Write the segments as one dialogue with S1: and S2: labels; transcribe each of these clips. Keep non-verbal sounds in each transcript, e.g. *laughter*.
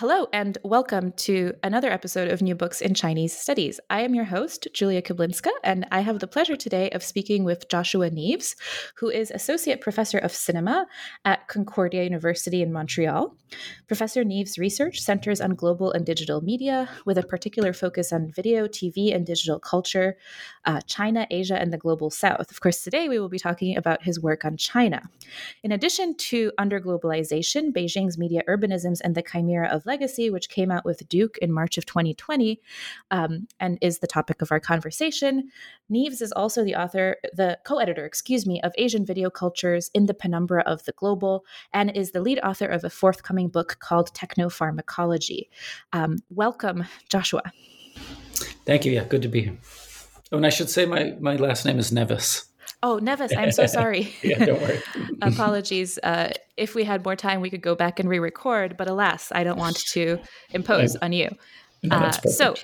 S1: Hello, and welcome to another episode of New Books in Chinese Studies. I am your host, Julia Kublinska, and I have the pleasure today of speaking with Joshua Neves, who is Associate Professor of Cinema at Concordia University in Montreal. Professor Neves' research centers on global and digital media, with a particular focus on video, TV, and digital culture, uh, China, Asia, and the global south. Of course, today we will be talking about his work on China. In addition to Under Globalization, Beijing's Media Urbanisms, and the Chimera of Legacy, which came out with Duke in March of 2020 um, and is the topic of our conversation. Neves is also the author, the co editor, excuse me, of Asian Video Cultures in the Penumbra of the Global, and is the lead author of a forthcoming book called Technopharmacology. Um, welcome, Joshua.
S2: Thank you. Yeah, good to be here. Oh, and I should say my, my last name is Neves.
S1: Oh, Nevis, I'm so *laughs* sorry.
S2: yeah, don't worry. *laughs*
S1: Apologies. Uh, if we had more time, we could go back and re record, but alas, I don't want to *laughs* impose on you.
S2: No,
S1: uh, so,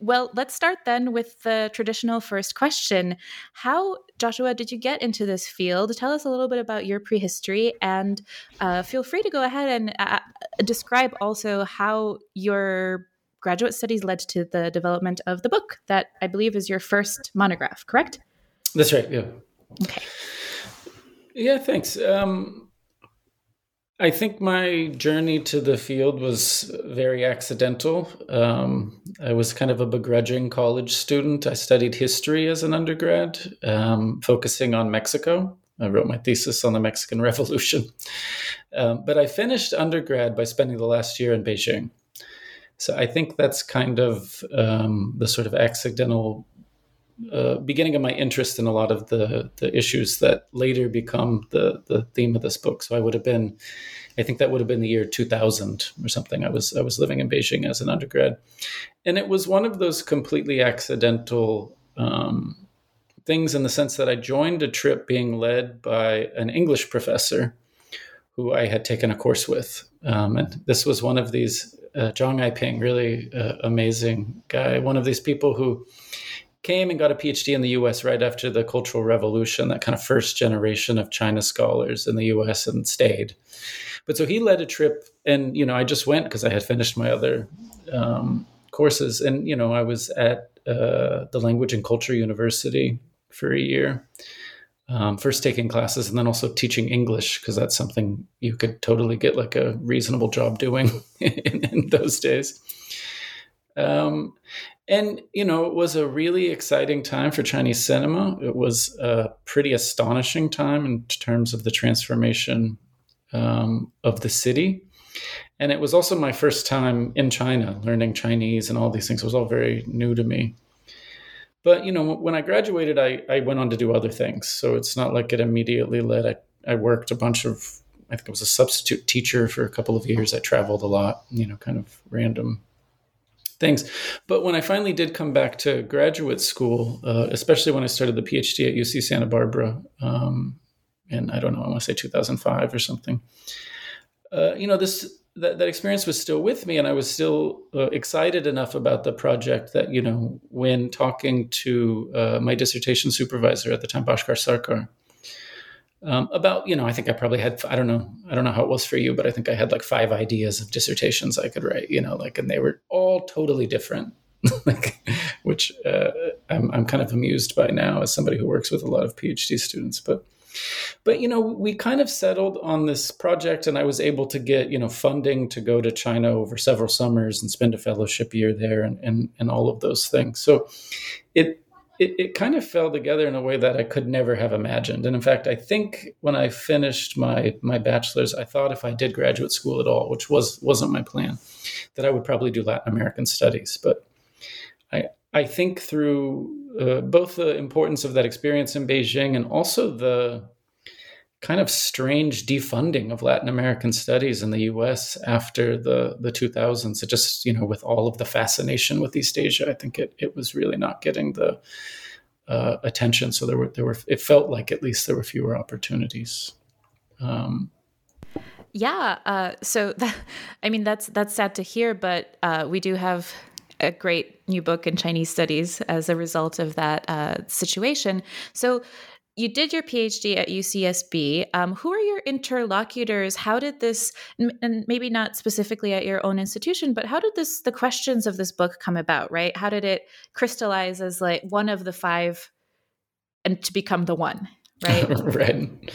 S1: well, let's start then with the traditional first question. How, Joshua, did you get into this field? Tell us a little bit about your prehistory and uh, feel free to go ahead and uh, describe also how your graduate studies led to the development of the book that I believe is your first monograph, correct?
S2: That's right, yeah.
S1: Okay.
S2: Yeah, thanks. Um, I think my journey to the field was very accidental. Um, I was kind of a begrudging college student. I studied history as an undergrad, um, focusing on Mexico. I wrote my thesis on the Mexican *laughs* Revolution. Um, but I finished undergrad by spending the last year in Beijing. So I think that's kind of um, the sort of accidental uh, beginning of my interest in a lot of the the issues that later become the the theme of this book. So I would have been, I think that would have been the year 2000 or something. I was I was living in Beijing as an undergrad, and it was one of those completely accidental um, things in the sense that I joined a trip being led by an English professor who I had taken a course with, um, and this was one of these uh, Zhang Aiping, really uh, amazing guy, one of these people who came and got a PhD in the US right after the Cultural Revolution, that kind of first generation of China scholars in the US and stayed. But so he led a trip, and you know, I just went because I had finished my other um, courses, and you know, I was at uh, the Language and Culture University for a year. Um, first taking classes and then also teaching English because that's something you could totally get like a reasonable job doing *laughs* in, in those days. Um, and, you know, it was a really exciting time for Chinese cinema. It was a pretty astonishing time in terms of the transformation um, of the city. And it was also my first time in China learning Chinese and all these things. It was all very new to me. But, you know, when I graduated, I, I went on to do other things. So it's not like it immediately led. I, I worked a bunch of, I think I was a substitute teacher for a couple of years. I traveled a lot, you know, kind of random things. But when I finally did come back to graduate school, uh, especially when I started the PhD at UC Santa Barbara, um, and I don't know, I want to say 2005 or something. Uh, you know, this that, that experience was still with me and i was still uh, excited enough about the project that you know when talking to uh, my dissertation supervisor at the time bhaskar sarkar um, about you know i think i probably had i don't know i don't know how it was for you but i think i had like five ideas of dissertations i could write you know like and they were all totally different. *laughs* Like which uh, I'm, I'm kind of amused by now as somebody who works with a lot of phd students but but you know we kind of settled on this project and i was able to get you know funding to go to china over several summers and spend a fellowship year there and and, and all of those things. So it, it it kind of fell together in a way that i could never have imagined. And in fact i think when i finished my my bachelor's i thought if i did graduate school at all which was wasn't my plan that i would probably do latin american studies. But i i think through uh, both the importance of that experience in Beijing and also the kind of strange defunding of Latin American studies in the U.S. after the the 2000s. It just you know with all of the fascination with East Asia, I think it it was really not getting the uh, attention. So there were there were it felt like at least there were fewer opportunities. Um,
S1: yeah. Uh, so that, *laughs* I mean that's that's sad to hear, but uh, we do have a great new book in Chinese studies as a result of that uh, situation. So, you did your PhD at UCSB. Um, who are your interlocutors? How did this, and maybe not specifically at your own institution, but how did this, the questions of this book come about, right? How did it crystallize as like one of the five and to become the one, right? *laughs*
S2: right.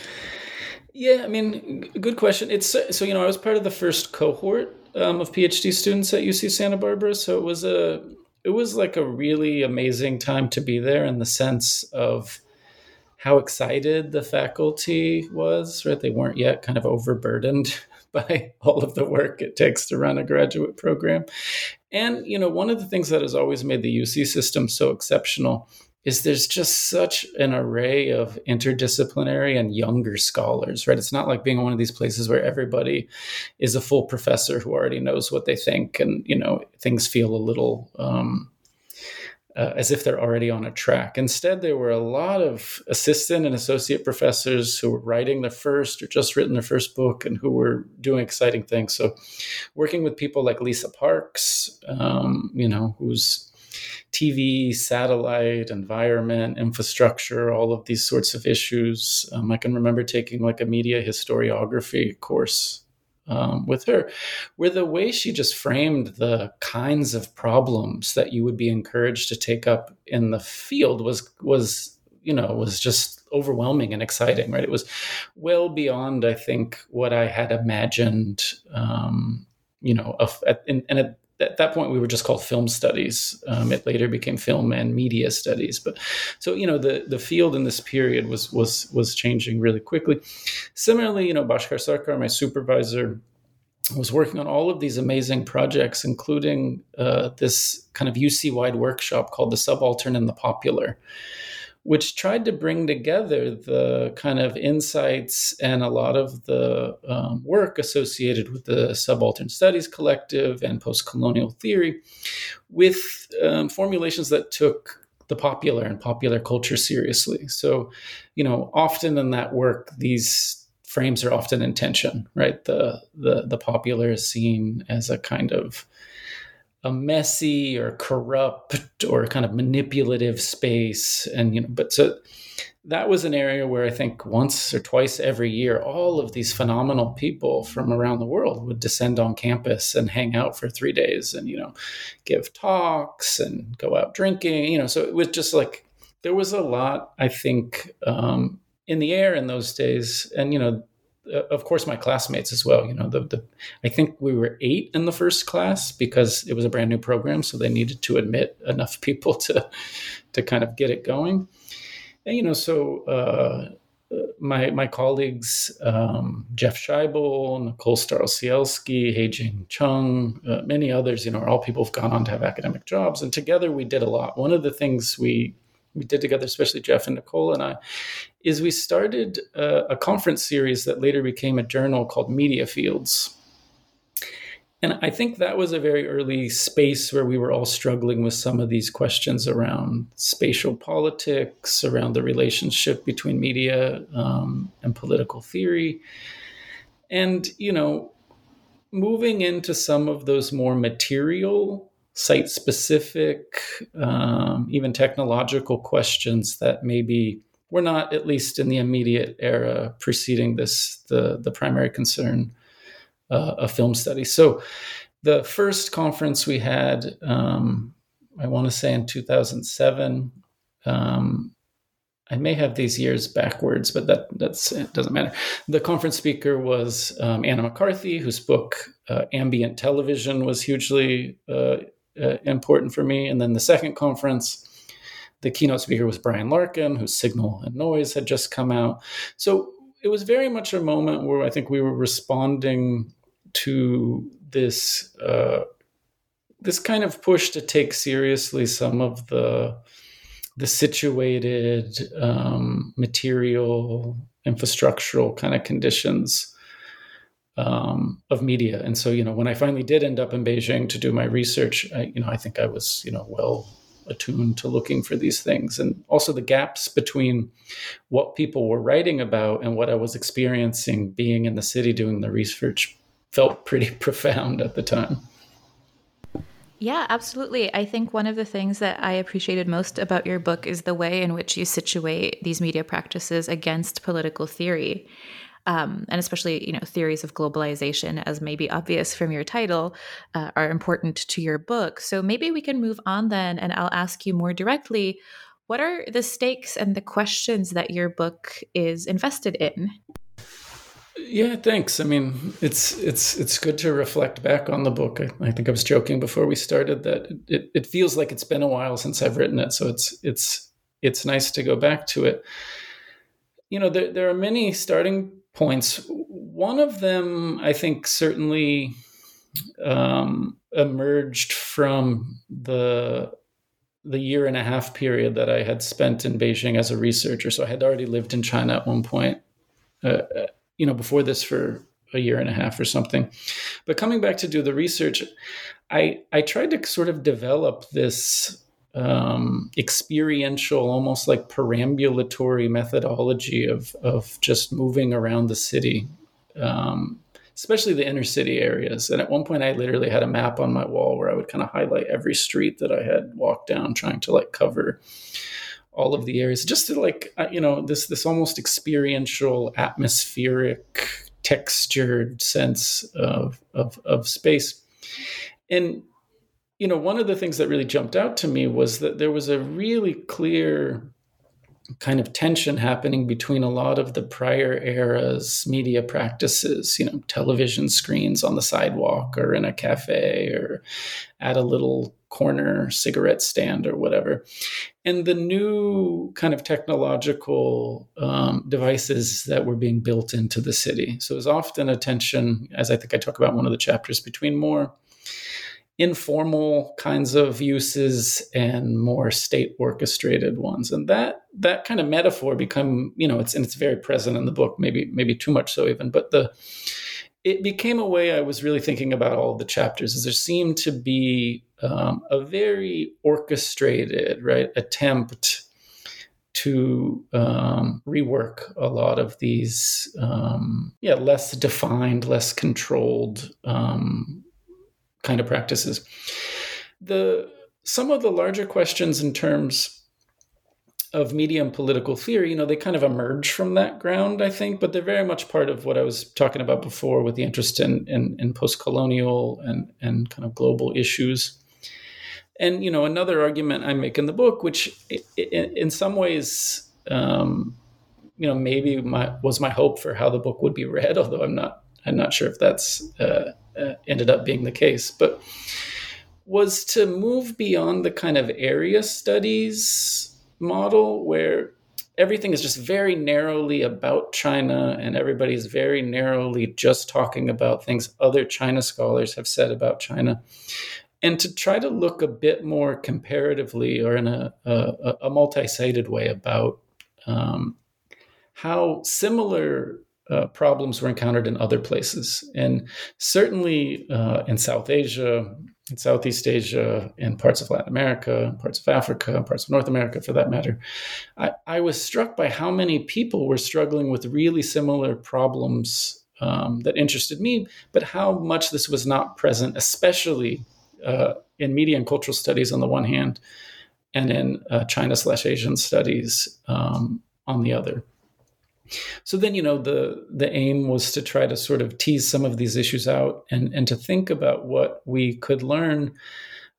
S2: Yeah, I mean, good question. It's so, you know, I was part of the first cohort um, of PhD students at UC Santa Barbara. So it was a it was like a really amazing time to be there in the sense of how excited the faculty was. Right, they weren't yet kind of overburdened *laughs* by all of the work it takes to run a graduate program. And you know, one of the things that has always made the UC system so exceptional is there's just such an array of interdisciplinary and younger scholars, right? It's not like being in one of these places where everybody is a full professor who already knows what they think, and you know things feel a little um, uh, as if they're already on a track. Instead, there were a lot of assistant and associate professors who were writing their first or just written their first book and who were doing exciting things. So, working with people like Lisa Parks, um, you know, who's TV, satellite, environment, infrastructure, all of these sorts of issues. Um, I can remember taking like a media historiography course um, with her, where the way she just framed the kinds of problems that you would be encouraged to take up in the field was was you know was just overwhelming and exciting. Right, it was well beyond I think what I had imagined. Um, you know, of, and, and at at that point we were just called film studies. Um, it later became film and media studies. But so you know the the field in this period was was was changing really quickly. Similarly, you know bhaskar Sarkar, my supervisor, was working on all of these amazing projects, including uh, this kind of UC wide workshop called the Subaltern and the Popular which tried to bring together the kind of insights and a lot of the um, work associated with the Subaltern Studies Collective and post colonial theory with um, formulations that took the popular and popular culture seriously. So, you know, often in that work, these frames are often in tension, right? The the the popular is seen as a kind of a messy or corrupt or kind of manipulative space and you know but so that was an area where i think once or twice every year all of these phenomenal people from around the world would descend on campus and hang out for 3 days and you know give talks and go out drinking you know so it was just like there was a lot i think um, in the air in those days. And you know of course my classmates as well you know the, the i think we were eight in the first class because it was a brand new program so they needed to admit enough *laughs* people to to kind of get it going and you know so uh, my my colleagues um, Jeff Scheible, Nicole Starosielski, Hye Jean Chung, uh, many others, you know, are all people who've gone on to have academic jobs, and together we did a lot. One of the things we we did together, especially Jeff and Nicole and I, is we started a, a conference series that later became a journal called Media Fields. And I think that was a very early space where we were all struggling with some of these questions around spatial politics, around the relationship between media um, and political theory. And, you know, moving into some of those more material, site specific, um, even technological questions that maybe were not, at least in the immediate era preceding this, the, the primary concern uh, of film studies. So the first conference we had, um, I want to say in 2007, um, I may have these years backwards, but that that's it doesn't matter. The conference speaker was um, Anna McCarthy, whose book uh, Ambient Television was hugely uh, uh, important for me. And then the second conference, the keynote speaker was Brian Larkin, whose Signal and Noise had just come out. So it was very much a moment where I think we were responding to this uh, this kind of push to take seriously some of the the situated um, material infrastructural kind of conditions um, of media and so you know when i finally did end up in beijing to do my research I, you know i think i was you know well attuned to looking for these things and also the gaps between what people were writing about and what i was experiencing being in the city doing the research felt pretty *laughs* profound at the time
S1: yeah, absolutely. I think one of the things that I appreciated most about your book is the way in which you situate these media practices against political theory. Um, and especially, you know, theories of globalization, as may be obvious from your title, uh, are important to your book. So maybe we can move on then, and I'll ask you more directly what are the stakes and the questions that your book is invested in?
S2: Yeah, thanks. I mean, it's it's it's good to reflect back on the book. I, I think I was joking before we started that it, it feels like it's been a while since I've written it, so it's it's it's nice to go back to it. You know, there there are many starting points. One of them, I think, certainly um, emerged from the the year and a half period that I had spent in Beijing as a researcher. So I had already lived in China at one point. Uh, you know, before this for a year and a half or something. But coming back to do the research, I I tried to sort of develop this um, experiential, almost like perambulatory methodology of of just moving around the city, um, especially the inner city areas. And at one point, I literally had a map on my wall where I would kind of highlight every street that I had walked down, trying to like cover all of the areas just to like uh, you know this this almost experiential atmospheric textured sense of, of of space and you know one of the things that really jumped out to me was that there was a really clear kind of tension happening between a lot of the prior era's media practices, you know, television screens on the sidewalk or in a cafe or at a little corner cigarette stand or whatever. And the new kind of technological um, devices that were being built into the city. So it was often a tension, as I think I talk about one of the chapters, between more informal kinds of uses and more state orchestrated ones. And that that kind of metaphor become you know it's and it's very present in the book maybe maybe too much so even but the it became a way i was really thinking about all the chapters is there seemed to be um, a very orchestrated right attempt to um, rework a lot of these um, yeah less defined less controlled um, kind of practices. The some of the larger questions in terms of medium political theory, you know, they kind of emerge from that ground, I think, but they're very much part of what I was talking about before with the interest in in, in post-colonial and and kind of global issues. And you know, another argument I make in the book, which in, in some ways, um, you know, maybe my, was my hope for how the book would be read, *laughs* although I'm not I'm not sure if that's uh, uh, ended up being the case, but was to move beyond the kind of area studies model where everything is just very narrowly about China and everybody's very narrowly just talking about things other China scholars have said about China. And to try to look a bit more comparatively or in a, a, a multi sited way about um, how similar uh, problems were encountered in other places. And certainly uh, in South Asia, in Southeast Asia, in parts of Latin America, parts of Africa, parts of North America for that matter, I, I was struck by how many people were struggling with really similar problems um, that interested me, but how much this was not present, especially uh, in media and cultural studies on the one hand, and in uh, China slash Asian studies um, on the other. So then, you know, the the aim was to try to sort of tease some of these issues out and and to think about what we could learn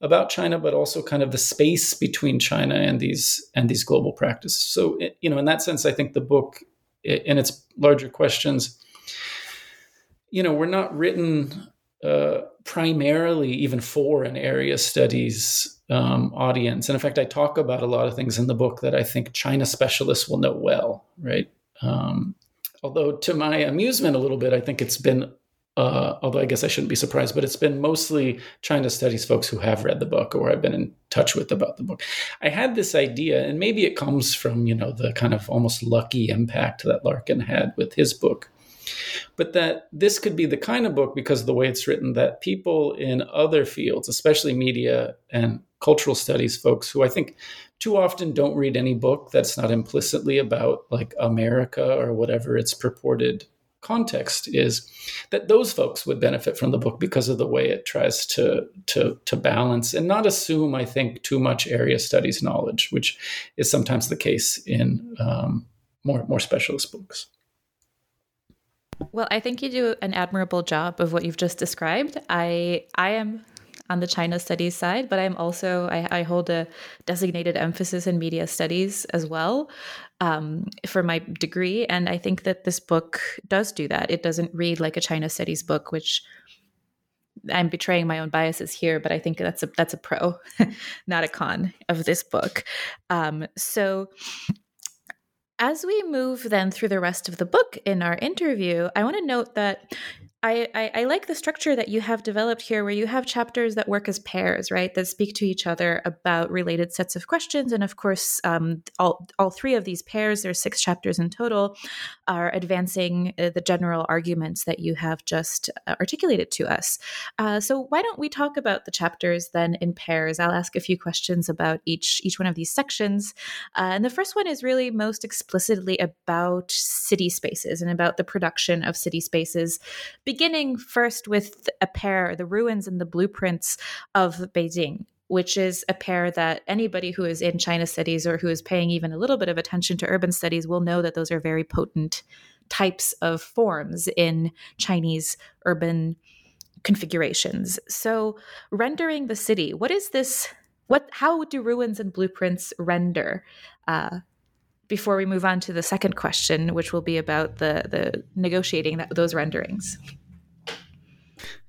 S2: about China, but also kind of the space between China and these and these global practices. So, you know, in that sense, I think the book, in its larger questions, you know, we're not written uh, primarily even for an area studies um, audience. And in fact, I talk about a lot of things in the book that I think China specialists will know well, right? Um, although, to my amusement, a little bit, I think it's been, uh, although I guess I shouldn't be surprised, but it's been mostly China studies folks who have read the book or I've been in touch with about the book. I had this idea, and maybe it comes from, you know, the kind of almost lucky impact that Larkin had with his book. But that this could be the kind of book, because of the way it's written, that people in other fields, especially media and cultural studies folks who I think too often don't read any book that's not implicitly about like America or whatever its purported context is that those folks would benefit from the book because of the way it tries to to to balance and not assume I think too much area studies knowledge which is sometimes the case in um, more more specialist books.
S1: Well, I think you do an admirable job of what you've just described. I I am on the China studies side, but I'm also I, I hold a designated emphasis in media studies as well um, for my degree, and I think that this book does do that. It doesn't read like a China studies book, which I'm betraying my own biases here, but I think that's a that's a pro, *laughs* not a con of this book. Um, so as we move then through the rest of the book in our interview, I want to note that I, I, I, like the structure that you have developed here, where you have chapters that work as pairs, right? That speak to each other about related sets of questions, and of course, um, all all three of these pairs, there's six chapters in total, are advancing uh, the general arguments that you have just uh, articulated to us. Uh, so, why don't we talk about the chapters then in pairs? I'll ask a few questions about each each one of these sections, uh, and the first one is really most explicitly about city spaces and about the production of city spaces beginning first with a pair, the ruins and the blueprints of Beijing, which is a pair that anybody who is in China studies or who is paying even a little bit of attention to urban studies will know that those are very potent types of forms in Chinese urban configurations. So, rendering the city, what is this? What? How do ruins and blueprints render? Uh, before we move on to the second question, which will be about the the negotiating that, those renderings.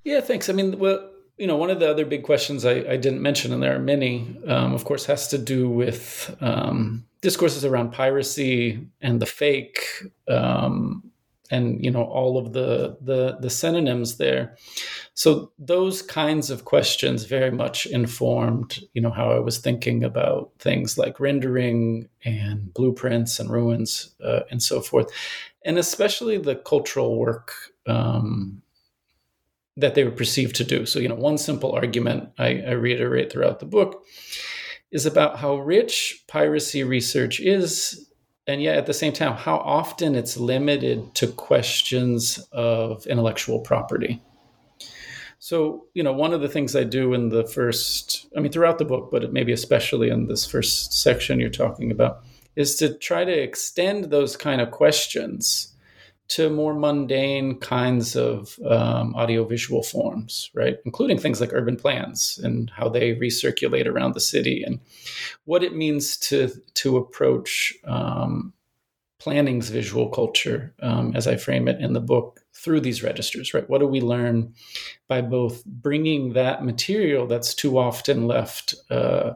S2: Yeah, thanks. I mean, well, you know, one of the other big questions I, I didn't mention, and there are many, um, of course, has to do with um, discourses around piracy and the fake, um, and you know, all of the the the synonyms there. So those kinds of questions very much informed, you know, how I was thinking about things like rendering and blueprints and ruins uh, and so forth, and especially the cultural work um, that they were perceived to do. So, you know, one simple argument I, I reiterate throughout the book is about how rich piracy research is, and yet at the same time, how often it's limited to questions of intellectual property. So, you know, one of the things I do in the first, I mean, throughout the book, but maybe especially in this first section you're talking about, is to try to extend those kind of questions to more mundane kinds of um, audiovisual forms, right? Including things like urban plans and how they recirculate around the city and what it means to to approach um, planning's visual culture, um, as I frame it in the book, through these registers, right? What do we learn by both bringing that material that's too often left uh,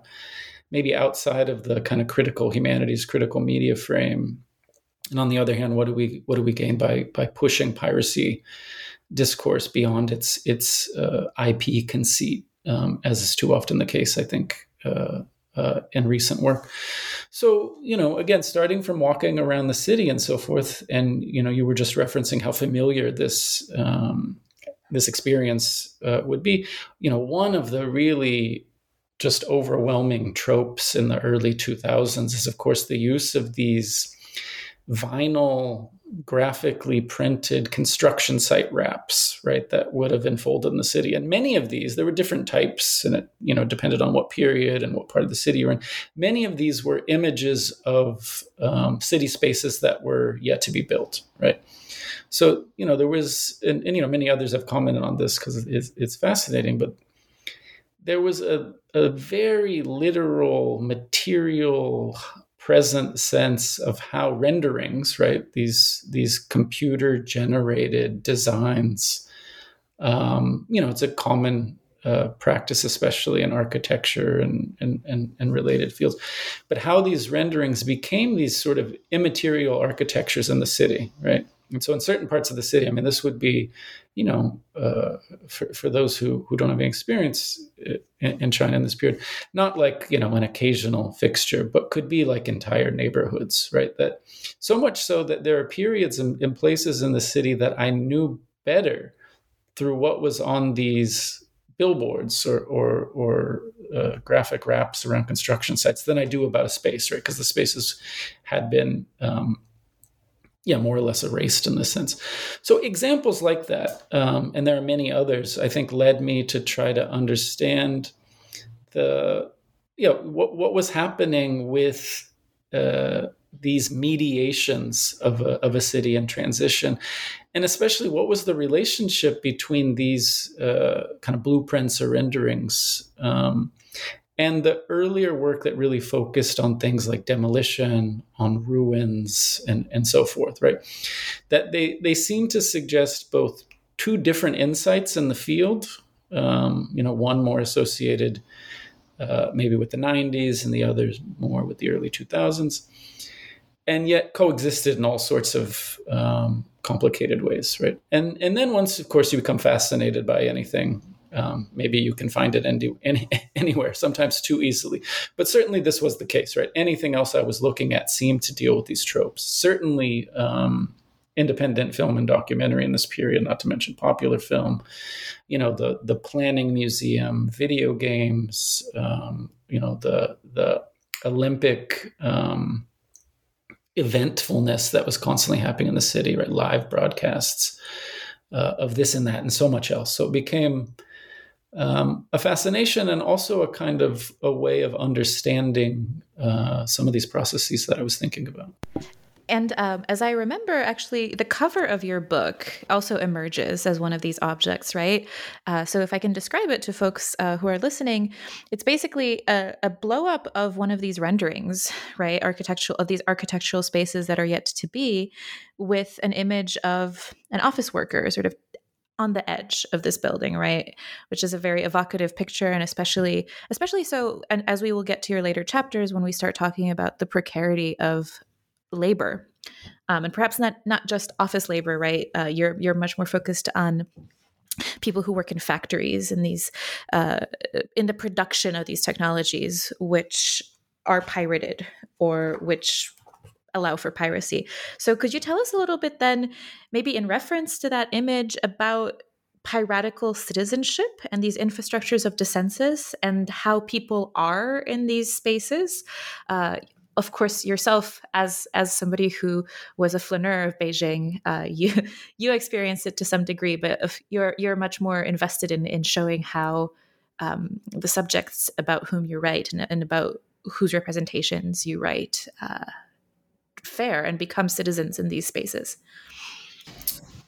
S2: maybe outside of the kind of critical humanities, critical media frame and on the other hand, what do we what do we gain by by pushing piracy discourse beyond its its uh, IP conceit, um, as is too often the case, I think, uh, uh, in recent work. So you know, again, starting from walking around the city and so forth, and you know, you were just referencing how familiar this um, this experience uh, would be. You know, one of the really just overwhelming tropes in the early 2000s is, of course, the use of these vinyl graphically printed construction site wraps, right, that would have unfolded in the city. And many of these, there were different types, and it, you know, depended on what period and what part of the city you're in. Many of these were images of um, city spaces that were yet to be built, right? So, you know, there was, and, and you know, many others have commented on this because it's, it's fascinating, but there was a, a very literal material present sense of how renderings, right? These these computer generated designs. Um, you know, it's a common uh, practice, especially in architecture and, and, and, and, related fields. But how these renderings became these sort of immaterial architectures in the city, right? And so in certain parts of the city, I mean, this would be, you know, uh, for, for those who, who don't have any experience uh, in, in, China in this period, not like, you know, an occasional fixture, but could be like entire neighborhoods, right? That so much so that there are periods and places in the city that I knew better through what was on these billboards or, or, or uh, graphic wraps around construction sites than I do about a space, right? Because the spaces had been, um, yeah, more or less erased in this sense. So examples like that, um, and there are many others, I think led me to try to understand the, you know, what, what was happening with uh, these mediations of a, of a city in transition, and especially what was the relationship between these uh, kind of blueprints or renderings um, and the earlier work that really focused on things like demolition on ruins and, and so forth right? That they they seem to suggest both two different insights in the field um, you know one more associated uh, maybe with the 90s and the others more with the early 2000s and yet coexisted in all sorts of um, complicated ways right? And and then once of course you become fascinated by anything um, maybe you can find it any, any, *laughs* anywhere, sometimes too easily. But certainly this was the case, right? Anything else I was looking at seemed to deal with these tropes. Certainly, um, independent film and documentary in this period, not to mention popular film, you know, the the planning museum, video games, um, you know, the the Olympic um, eventfulness that was constantly happening in the city, right? Live broadcasts uh, of this and that, and so much else. So it became um, a fascination and also a kind of a way of understanding uh, some of these processes that I was thinking about.
S1: And um, as I remember, actually, the cover of your book also emerges as one of these objects, right? Uh, so, if I can describe it to folks uh, who are listening, it's basically a, a blow up of one of these renderings, right? Architectural of these architectural spaces that are yet to be, with an image of an office worker, sort of on the edge of this building right? Which is a very evocative picture and especially especially so and as we will get to your later chapters when we start talking about the precarity of labor. Um, and perhaps not not just office labor right? Uh, you're you're much more focused on people who work in factories and these uh, in the production of these technologies which are pirated or which allow for piracy. So, could you tell us a little bit then, maybe in reference to that image, about piratical citizenship and these infrastructures of dissensus and how people are in these spaces? Uh, of course, yourself as as somebody who was a flaneur of Beijing, uh, *laughs* you you experienced it to some degree, but you're you're much more invested in in showing how um, the subjects about whom you write and, and about whose representations you write uh, fare and become citizens in these spaces.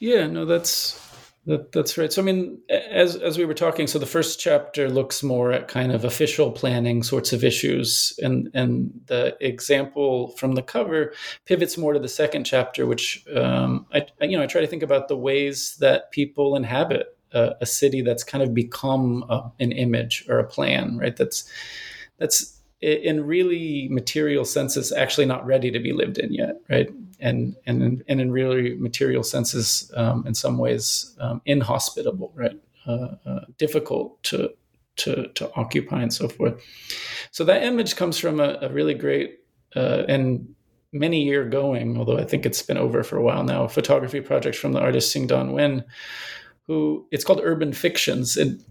S2: Yeah, no, that's that, that's right. So I mean, as as we were talking, so the first chapter looks more at kind of official planning sorts of issues, and and the example from the cover pivots more to the second chapter, which um, I you know I try to think about the ways that people inhabit a, a city that's kind of become a, an image or a plan, right? That's that's in really material senses actually not ready to be lived in yet right? And and and in really material senses um, in some ways um, inhospitable right? Uh, uh, difficult to to to occupy and so forth. So that image comes from a, a really great uh, and many year going although i think it's been over for a while now a photography project from the artist Xing Danwen who it's called urban fictions. And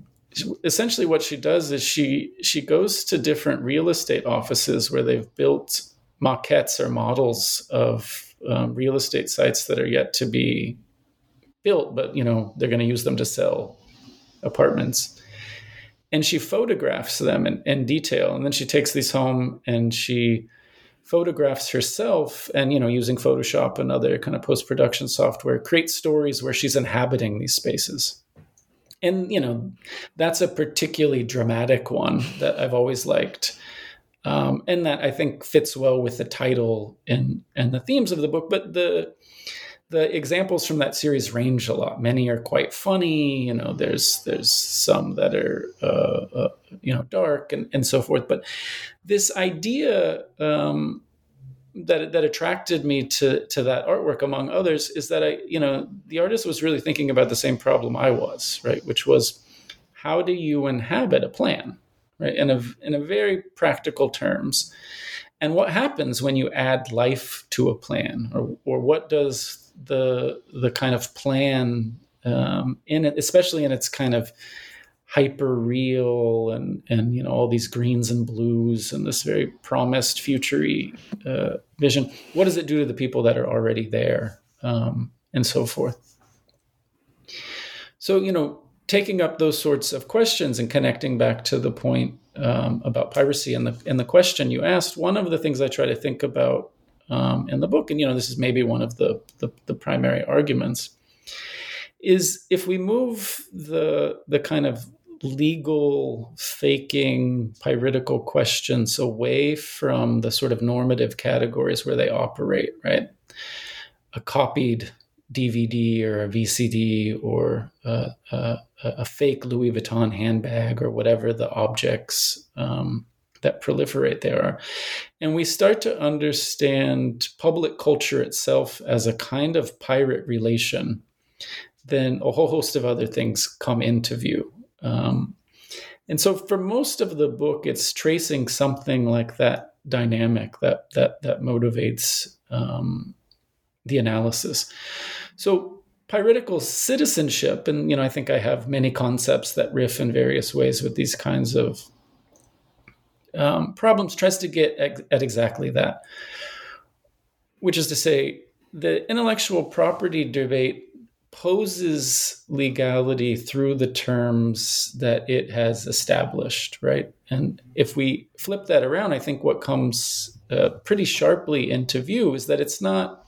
S2: essentially what she does is she she goes to different real estate offices where they've built maquettes or models of um, real estate sites that are yet to be built, but you know they're going to use them to sell apartments. And she photographs them in, in detail, and then she takes these home and she photographs herself and you know using photoshop and other kind of post-production software create stories where she's inhabiting these spaces and you know that's a particularly dramatic one that i've always liked um, and that i think fits well with the title and and the themes of the book but the the examples from that series range a lot. Many are quite funny. You know, there's there's some that are uh, uh, you know dark and, and so forth. But this idea um, that that attracted me to to that artwork, among others, is that I you know the artist was really thinking about the same problem I was, right? Which was how do you inhabit a plan, right? In a in a very practical terms. And what happens when you add life to a plan, or, or what does the the kind of plan um, in it, especially in its kind of hyper real and and you know all these greens and blues and this very promised futury uh, vision. What does it do to the people that are already there, um, and so forth? So you know, taking up those sorts of questions and connecting back to the point um, about piracy and the and the question you asked, one of the things I try to think about um, in the book, and you know this is maybe one of the, the, the primary arguments, is if we move the the kind of legal faking piratical questions away from the sort of normative categories where they operate, right? A copied DVD or a VCD or a, a, a fake Louis Vuitton handbag or whatever the objects um, that proliferate there are. And we start to understand public culture itself as a kind of pirate relation, then a whole host of other things come into view. Um, and so for most of the book, it's tracing something like that dynamic that that that motivates um, the analysis. So piratical citizenship, and you know, I think I have many concepts that riff in various ways with these kinds of um, problems tries to get ex- at exactly that, which is to say, the intellectual property debate poses legality through the terms that it has established, right? And if we flip that around, I think what comes uh, pretty sharply into view is that it's not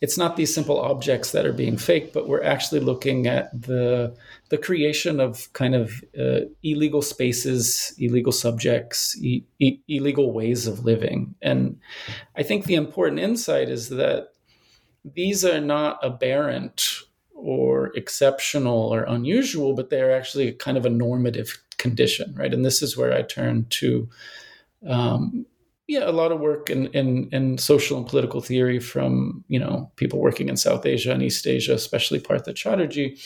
S2: it's not these simple objects that are being faked, but we're actually looking at the the creation of kind of uh, illegal spaces, illegal subjects, e- e- illegal ways of living. And I think the important insight is that these are not aberrant or exceptional or unusual, but they're actually kind of a normative condition, right? And this is where I turn to um, yeah, a lot of work in, in, in social and political theory from you know people working in South Asia and East Asia, especially Partha Chatterjee,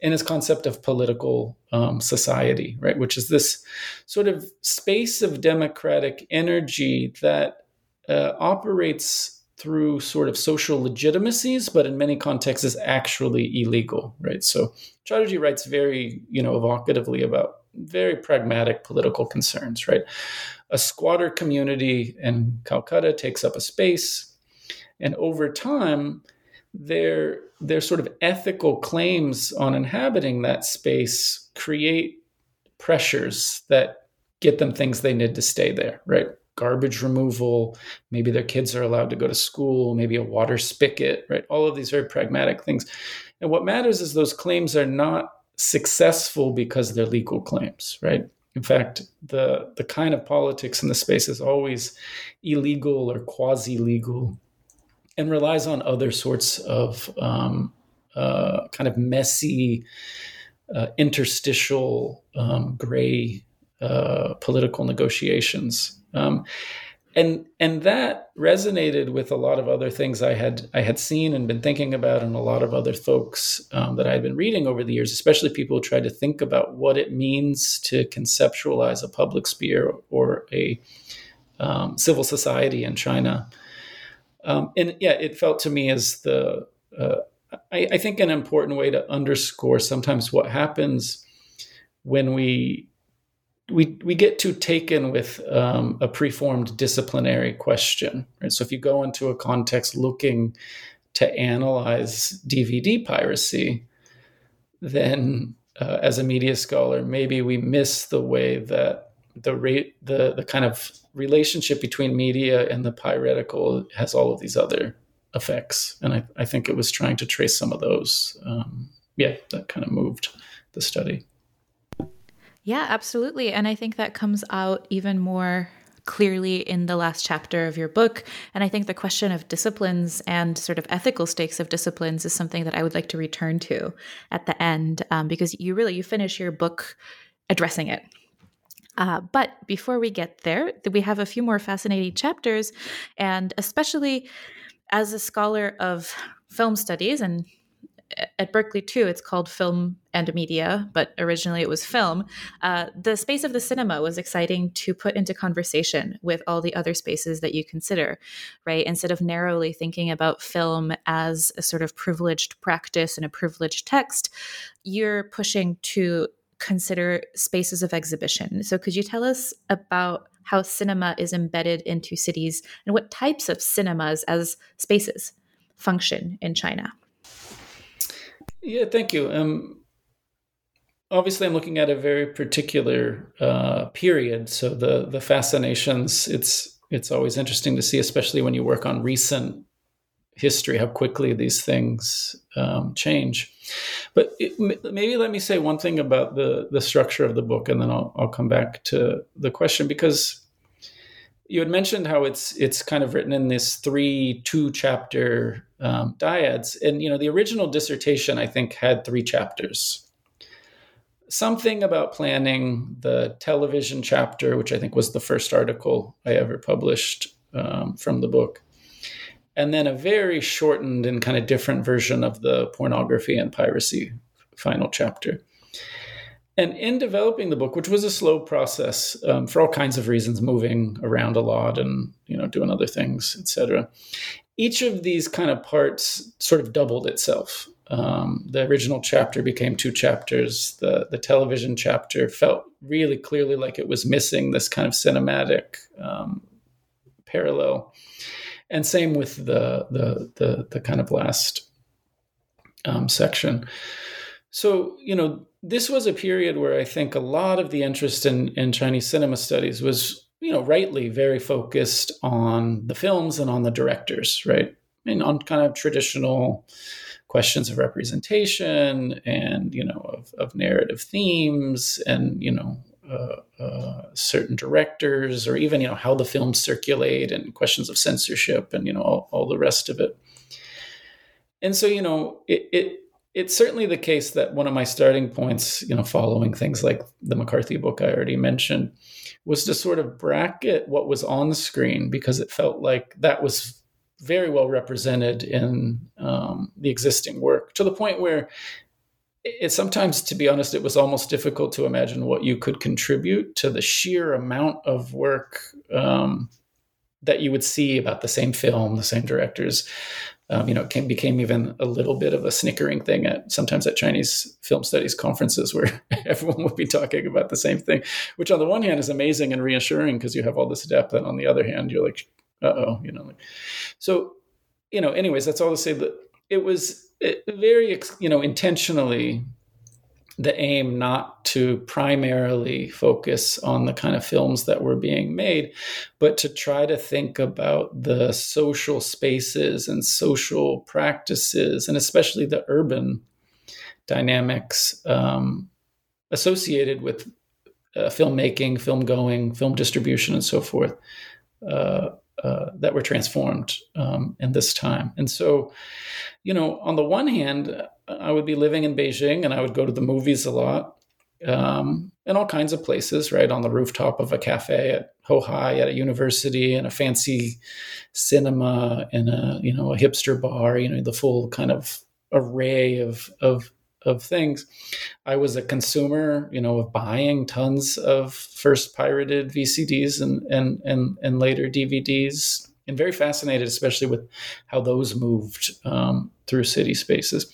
S2: and his concept of political um, society, right, which is this sort of space of democratic energy that uh, operates through sort of social legitimacies, but in many contexts is actually illegal, right? So Chatterjee writes very you know evocatively about very pragmatic political concerns, right? A squatter community in Calcutta takes up a space, and over time, their their sort of ethical claims on inhabiting that space create pressures that get them things they need to stay there, right? Garbage removal, maybe their kids are allowed to go to school, maybe a water spigot, right? All of these very pragmatic things. And what matters is those claims are not successful because they're legal claims, right? In fact, the the kind of politics in the space is always illegal or quasi legal, and relies on other sorts of um, uh, kind of messy, uh, interstitial, um, gray uh, political negotiations. Um, and and that resonated with a lot of other things I had I had seen and been thinking about, and a lot of other folks um, that I had been reading over the years, especially people who tried to think about what it means to conceptualize a public sphere or a um, civil society in China. Um, and yeah, it felt to me as the uh, I, I think an important way to underscore sometimes what happens when we we we get too taken with um, a preformed disciplinary question. Right? So if you go into a context looking to analyze DVD piracy, then uh, as a media scholar, maybe we miss the way that the rate the the kind of relationship between media and the piratical has all of these other effects, and I, I think it was trying to trace some of those. Um, yeah, that kind of moved the study.
S1: Yeah, absolutely. And I think that comes out even more clearly in the last chapter of your book. And I think the question of disciplines and sort of ethical stakes of disciplines is something that I would like to return to at the end, um, because you really you finish your book addressing it. Uh, but before we get there, we have a few more fascinating chapters, and especially as a scholar of film studies and at Berkeley too, it's called Film and Media, but originally it was film. Uh, the space of the cinema was exciting to put into conversation with all the other spaces that you consider, right? Instead of narrowly thinking about film as a sort of privileged practice and a privileged text, you're pushing to consider spaces of exhibition. So, could you tell us about how cinema is embedded into cities and what types of cinemas as spaces function in China?
S2: Yeah, thank you. Um, obviously, I'm looking at a very particular uh, period. So the the fascinations, it's it's always interesting to see, especially when you work on recent history, how quickly these things um, change. But it, maybe let me say one thing about the the structure of the book, and then I'll I'll come back to the question because you had mentioned how it's it's kind of written in this three two chapter um, dyads, and you know the original dissertation I think had three chapters. Something about planning the television chapter, which I think was the first article I ever published um, from the book, and then a very shortened and kind of different version of the pornography and piracy final chapter. And in developing the book, which was a slow process um, for all kinds of reasons, moving around a lot and you know doing other things, etc. Each of these kind of parts sort of doubled itself. Um, the original chapter became two chapters. The the television chapter felt really clearly like it was missing this kind of cinematic um, parallel, and same with the the the, the kind of last um, section. So you know this was a period where I think a lot of the interest in, in Chinese cinema studies was, you know, rightly very focused on the films and on the directors, right? And on kind of traditional questions of representation and, you know, of, of narrative themes and, you know, uh, uh, certain directors or even, you know, how the films circulate and questions of censorship and, you know, all, all the rest of it. And so, you know, it, it it's certainly the case that one of my starting points, you know, following things like the McCarthy book I already mentioned, was to sort of bracket what was on the screen because it felt like that was very well represented in um, the existing work to the point where it sometimes, to be honest, it was almost difficult to imagine what you could contribute to the sheer amount of work um, that you would see about the same film, the same directors, um, you know, it came, became even a little bit of a snickering thing at sometimes at Chinese film studies conferences *laughs* where everyone would be talking about the same thing, which on the one hand is amazing and reassuring because you have all this depth, and on the other hand, you're like, uh oh, you know. Like, so, you know, anyways, that's all to say that it was very, you know, intentionally the aim not to primarily focus on the kind of films that were being made, but to try to think about the social spaces and social practices, and especially the urban dynamics um, associated with uh, filmmaking, film going, film distribution, and so forth. Uh, uh, that were transformed um, in this time. And so, you know, on the one hand, I would be living in Beijing and I would go to the movies a lot um, in all kinds of places, right? On the rooftop of a cafe at Houhai, at a university, in a fancy cinema, in a, you know, a hipster bar, you know, the full kind of array of, of of things. I was a consumer, you know, of buying tons of first pirated VCDs and and and, and later DVDs, and very fascinated, especially with how those moved um, through city spaces.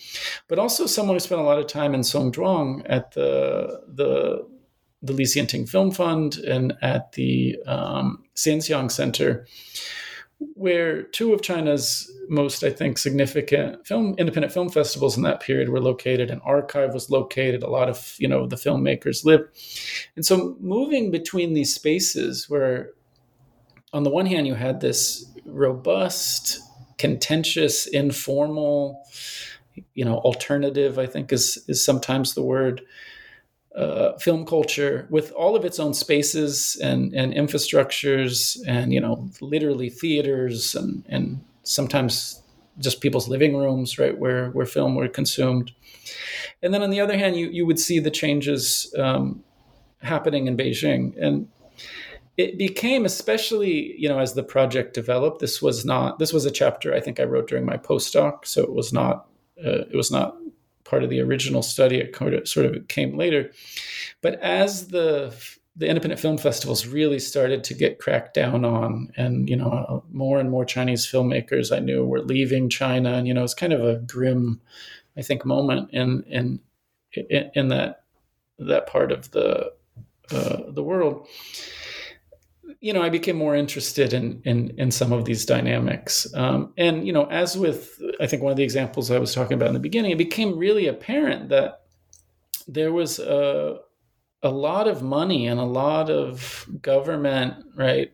S2: But also someone who spent a lot of time in Songzhuang at the the the Li Xianting Film Fund and at the um, Xianxiang Center, where two of China's most, I think, significant film independent film festivals in that period were located. An archive was located. A lot of you know the filmmakers lived, and so moving between these spaces, where on the one hand you had this robust, contentious, informal, you know, alternative. I think is is sometimes the word uh, film culture with all of its own spaces and, and infrastructures and you know literally theaters and, and sometimes just people's living rooms right where where film were consumed and then on the other hand you you would see the changes um, happening in Beijing and it became especially you know as the project developed this was not this was a chapter I think I wrote during my postdoc so it was not uh, it was not part of the original study. It sort of came later. But as the the independent film festivals really started to get cracked down on, and you know, more and more Chinese filmmakers I knew were leaving China, and you know, it's kind of a grim, I think, moment in in in, that that part of the uh, the world you know, I became more interested in in in some of these dynamics. Um, and you know, as with I think one of the examples I was talking about in the beginning, it became really apparent that there was a a lot of money and a lot of government right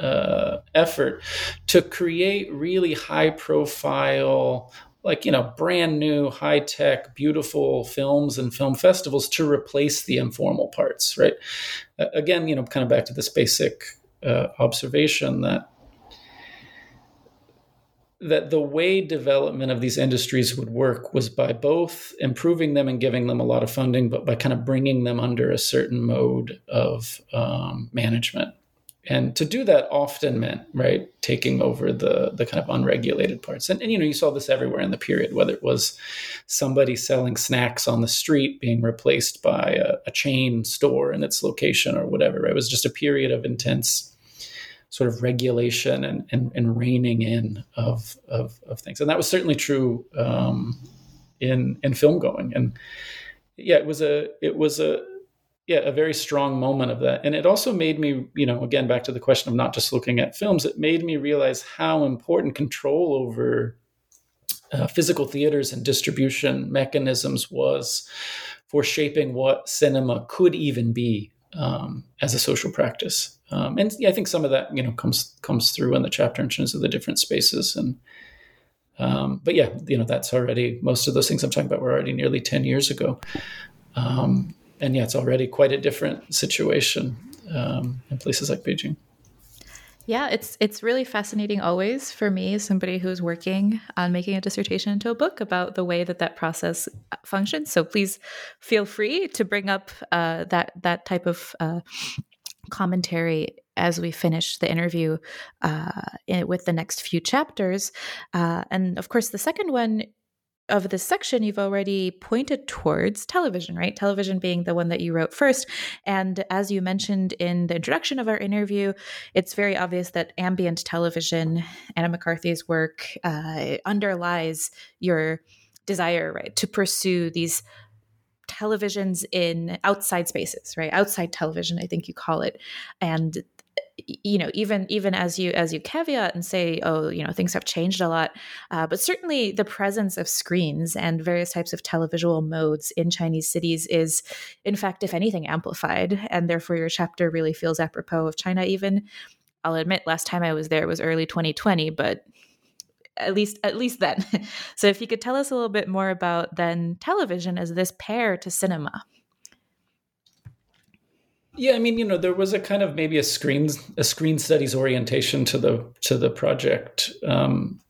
S2: uh, effort to create really high profile like you know brand new high tech beautiful films and film festivals to replace the informal parts right? Again you know kind of back to this basic uh, observation that that the way development of these industries would work was by both improving them and giving them a lot of funding, but by kind of bringing them under a certain mode of um, management and to do that often meant right taking over the the kind of unregulated parts. And, and you know you saw this everywhere in the period whether it was somebody selling snacks on the street being replaced by a, a chain store in its location or whatever right? it was just a period of intense sort of regulation and, and, and reining in of, of, of things. And that was certainly true um, in in film going. And yeah it was a it was a yeah a very strong moment of that and it also made me you know again back to the question of not just looking at films it made me realize how important control over uh, physical theaters and distribution mechanisms was for shaping what cinema could even be um, as a social practice um, and yeah, I think some of that you know comes comes through in the chapter in terms of the different spaces and um, but yeah, you know that's already most of those things I'm talking about were already nearly ten years ago. Um, and yeah, it's already quite a different situation um, in places like Beijing.
S1: Yeah, it's it's really fascinating always for me, as somebody who's working on making a dissertation into a book about the way that that process functions. So please feel free to bring up uh, that that type of uh, commentary as we finish the interview uh, in, with the next few chapters. Uh, and of course, the second one of this section, you've already pointed towards television, right? Television being the one that you wrote first. And as you mentioned in the introduction of our interview, it's very obvious that ambient television, Anna McCarthy's work, uh, underlies your desire, right, to pursue these televisions in outside spaces right outside television i think you call it and you know even even as you as you caveat and say oh you know things have changed a lot uh, but certainly the presence of screens and various types of televisual modes in chinese cities is in fact if anything amplified and therefore your chapter really feels apropos of china. Even i'll admit last time i was there was early 2020 but at least at least then. *laughs* So if you could tell us a little bit more about then television as this pair to cinema
S2: yeah, I mean, you know, there was a kind of maybe a screen a screen studies orientation to the to the project um,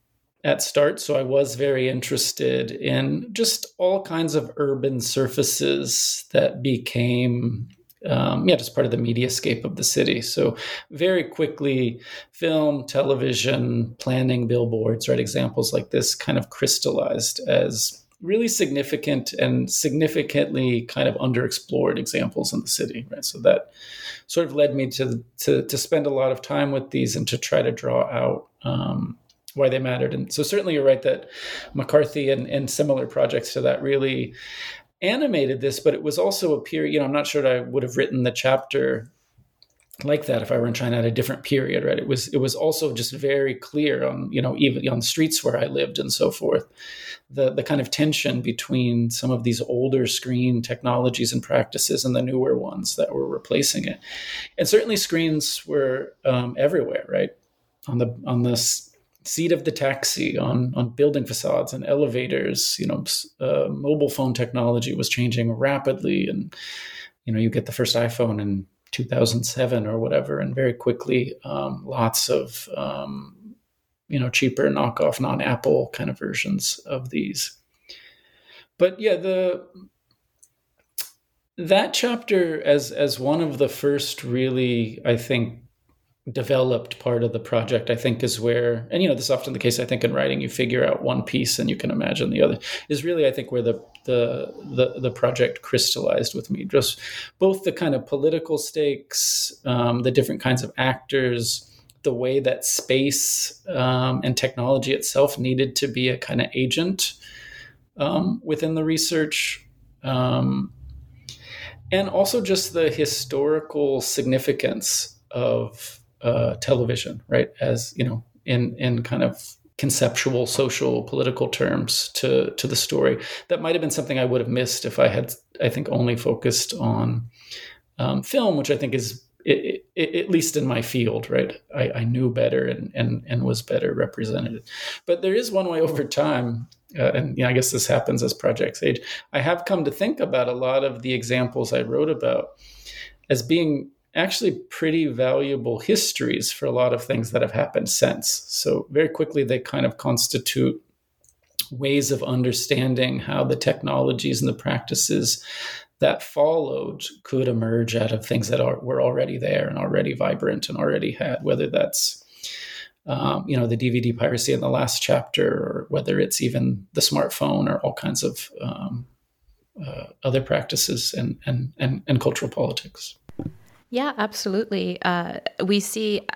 S2: at start. So I was very interested in just all kinds of urban surfaces that became um, yeah, just part of the mediascape of the city. So very quickly, film, television, planning, billboards, right? Examples like this kind of crystallized as really significant and significantly kind of underexplored examples in the city, right? So that sort of led me to to, to spend a lot of time with these and to try to draw out um, why they mattered. And so certainly you're right that McCarthy and, and similar projects to that really animated this, but it was also a period. You know, I'm not sure I would have written the chapter like that if I were in China at a different period, right? It was it was also just very clear on you know even on the streets where I lived and so forth, the the kind of tension between some of these older screen technologies and practices and the newer ones that were replacing it, and certainly screens were um, everywhere, right? On the on the seat of the taxi, on on building facades and elevators, you know, uh, mobile phone technology was changing rapidly, and you know you get the first iPhone and 2007 or whatever, and very quickly, um, lots of um, you know cheaper knockoff non-Apple kind of versions of these. But yeah, the that chapter as as one of the first really, I think, developed part of the project i think is where and you know this is often the case i think in writing you figure out one piece and you can imagine the other is really i think where the the the, the project crystallized with me. Just both the kind of political stakes um, the different kinds of actors the way that space um, and technology itself needed to be a kind of agent um, within the research um, and also just the historical significance of uh, television, right? As you know, in in kind of conceptual, social, political terms to to the story. That might have been something I would have missed if I had, I think, only focused on um, film, which I think is it, it, at least in my field, right? I, I, knew better and, and and was better represented. But there is one way over time, uh, and you know, I guess this happens as projects age. I have come to think about a lot of the examples I wrote about as being actually pretty valuable histories for a lot of things that have happened since. So, very quickly, they kind of constitute ways of understanding how the technologies and the practices that followed could emerge out of things that are, were already there and already vibrant and already had, whether that's um, you know the DVD piracy in the last chapter, or whether it's even the smartphone, or all kinds of um, uh, other practices and, and and and cultural politics.
S1: Yeah, absolutely. Uh, we see.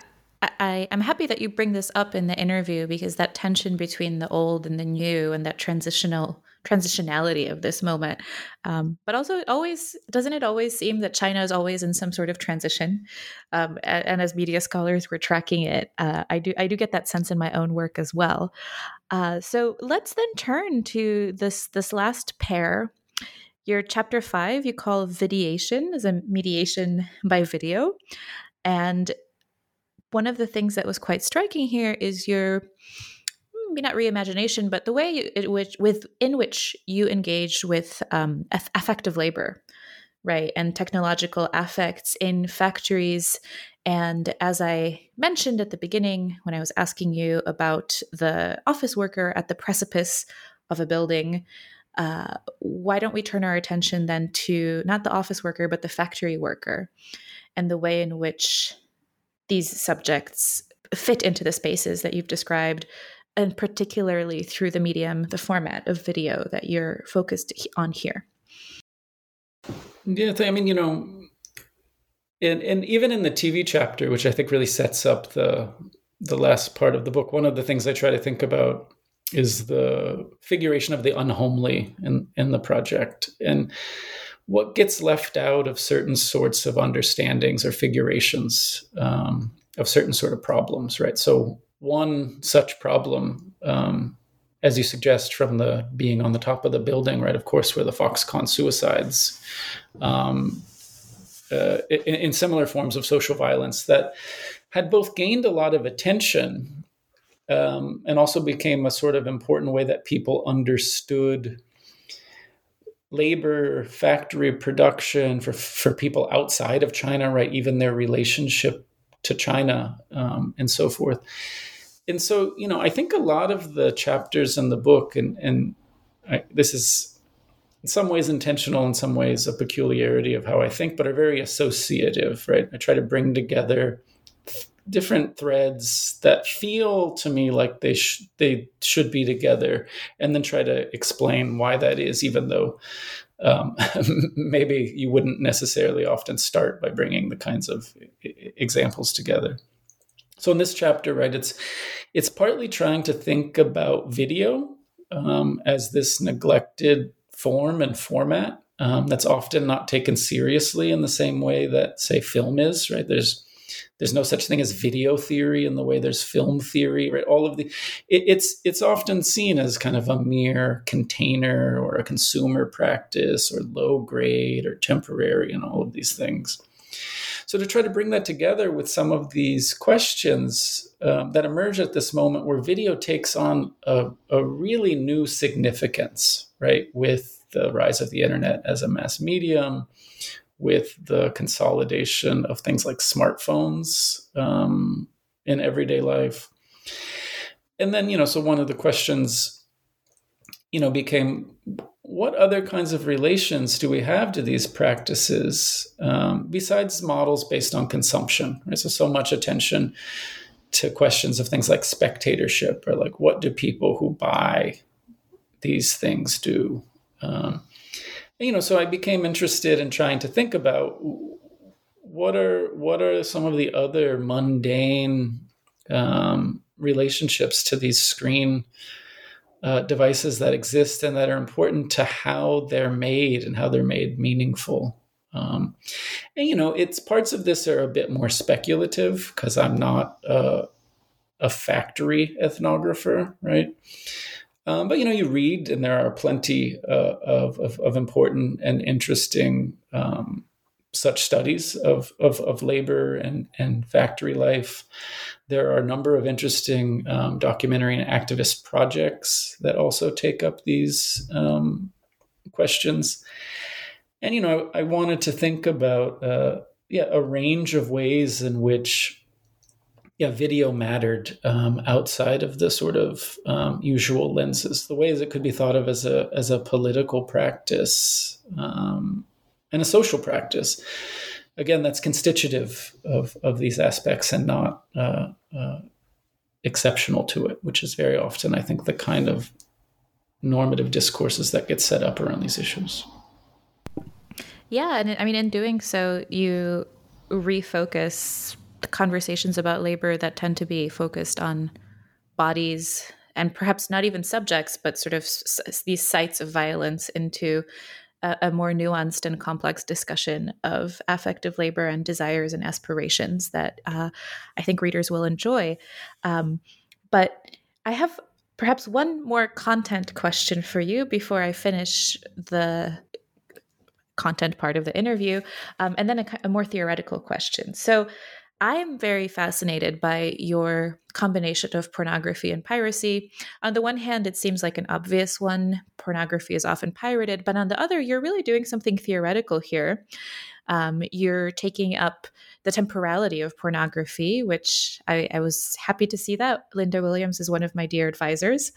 S1: I, I'm happy that you bring this up in the interview because that tension between the old and the new and that transitional transitionality of this moment. Um, but also, it always doesn't it always seem that China is always in some sort of transition. Um, and, and, as media scholars, we're tracking it. Uh, I do I do get that sense in my own work as well. Uh, so let's then turn to this this last pair your chapter five, you call videation as a mediation by video. And one of the things that was quite striking here is your maybe not reimagination, but the way it, which, with in which you engage with um, affective labor, right, and technological affects in factories. And as I mentioned at the beginning, when I was asking you about the office worker at the precipice of a building, uh, why don't we turn our attention then to not the office worker, but the factory worker and the way in which these subjects fit into the spaces that you've described, and particularly through the medium, the format of video that you're focused on here?
S2: Yeah, I mean, you know, and and even in the TV chapter, which I think really sets up the the last part of the book, one of the things I try to think about is the figuration of the unhomely in, in the project. And what gets left out of certain sorts of understandings or figurations um, of certain sort of problems right? So one such problem um, as you suggest from the being on the top of the building right? Of course where the foxconn suicides um, uh, in, in similar forms of social violence that had both gained a lot of attention um, and also became a sort of important way that people understood labor, factory production for for people outside of China, right? Even their relationship to China um, and so forth. And so, you know, I think a lot of the chapters in the book, and and I, this is in some ways intentional, in some ways a peculiarity of how I think, but are very associative, right? I try to bring together different threads that feel to me like they sh- they should be together, and then try to explain why that is, even though um, *laughs* maybe you wouldn't necessarily often start by bringing the kinds of examples together. So in this chapter, right, it's it's partly trying to think about video um, as this neglected form and format um, that's often not taken seriously in the same way that, say, film is. Right? There's there's no such thing as video theory in the way there's film theory. Right? All of the it, it's it's often seen as kind of a mere container or a consumer practice or low grade or temporary and all of these things. So to try to bring that together with some of these questions um, that emerge at this moment where video takes on a, a really new significance, right? With the rise of the internet as a mass medium, with the consolidation of things like smartphones um, in everyday life. And then, you know, so one of the questions, you know, became what other kinds of relations do we have to these practices um, besides models based on consumption? Right? So, so much attention to questions of things like spectatorship or like what do people who buy these things do? Um, you know, so I became interested in trying to think about what are what are some of the other mundane um, relationships to these screen uh, devices that exist and that are important to how they're made and how they're made meaningful. Um, and you know, it's parts of this are a bit more speculative because I'm not a, a factory ethnographer, right? Um, but you know, you read, and there are plenty uh, of, of, of important and interesting um, such studies of, of, of labor and and factory life. There are a number of interesting um, documentary and activist projects that also take up these um, questions. And, you know, I, I, wanted to think about, uh, yeah, a range of ways in which, yeah, video mattered um, outside of the sort of um, usual lenses, the ways it could be thought of as a, as a political practice um, and a social practice again, that's constitutive of, of these aspects and not uh, uh, exceptional to it, which is very often, I think, the kind of normative discourses that get set up around these issues.
S1: Yeah, and I mean, in doing so, you refocus conversations about labor that tend to be focused on bodies and perhaps not even subjects, but sort of s- these sites of violence into a, a, more nuanced and complex discussion of affective labor and desires and aspirations that uh, I think readers will enjoy. Um, but I have perhaps one more content question for you before I finish the content part of the interview, um, and then a, a more theoretical question. So, I am very fascinated by your combination of pornography and piracy. On the one hand, it seems like an obvious one. Pornography is often pirated, but on the other, you're really doing something theoretical here. Um, you're taking up the temporality of pornography, which I, I, was happy to see that. Linda Williams is one of my dear advisors.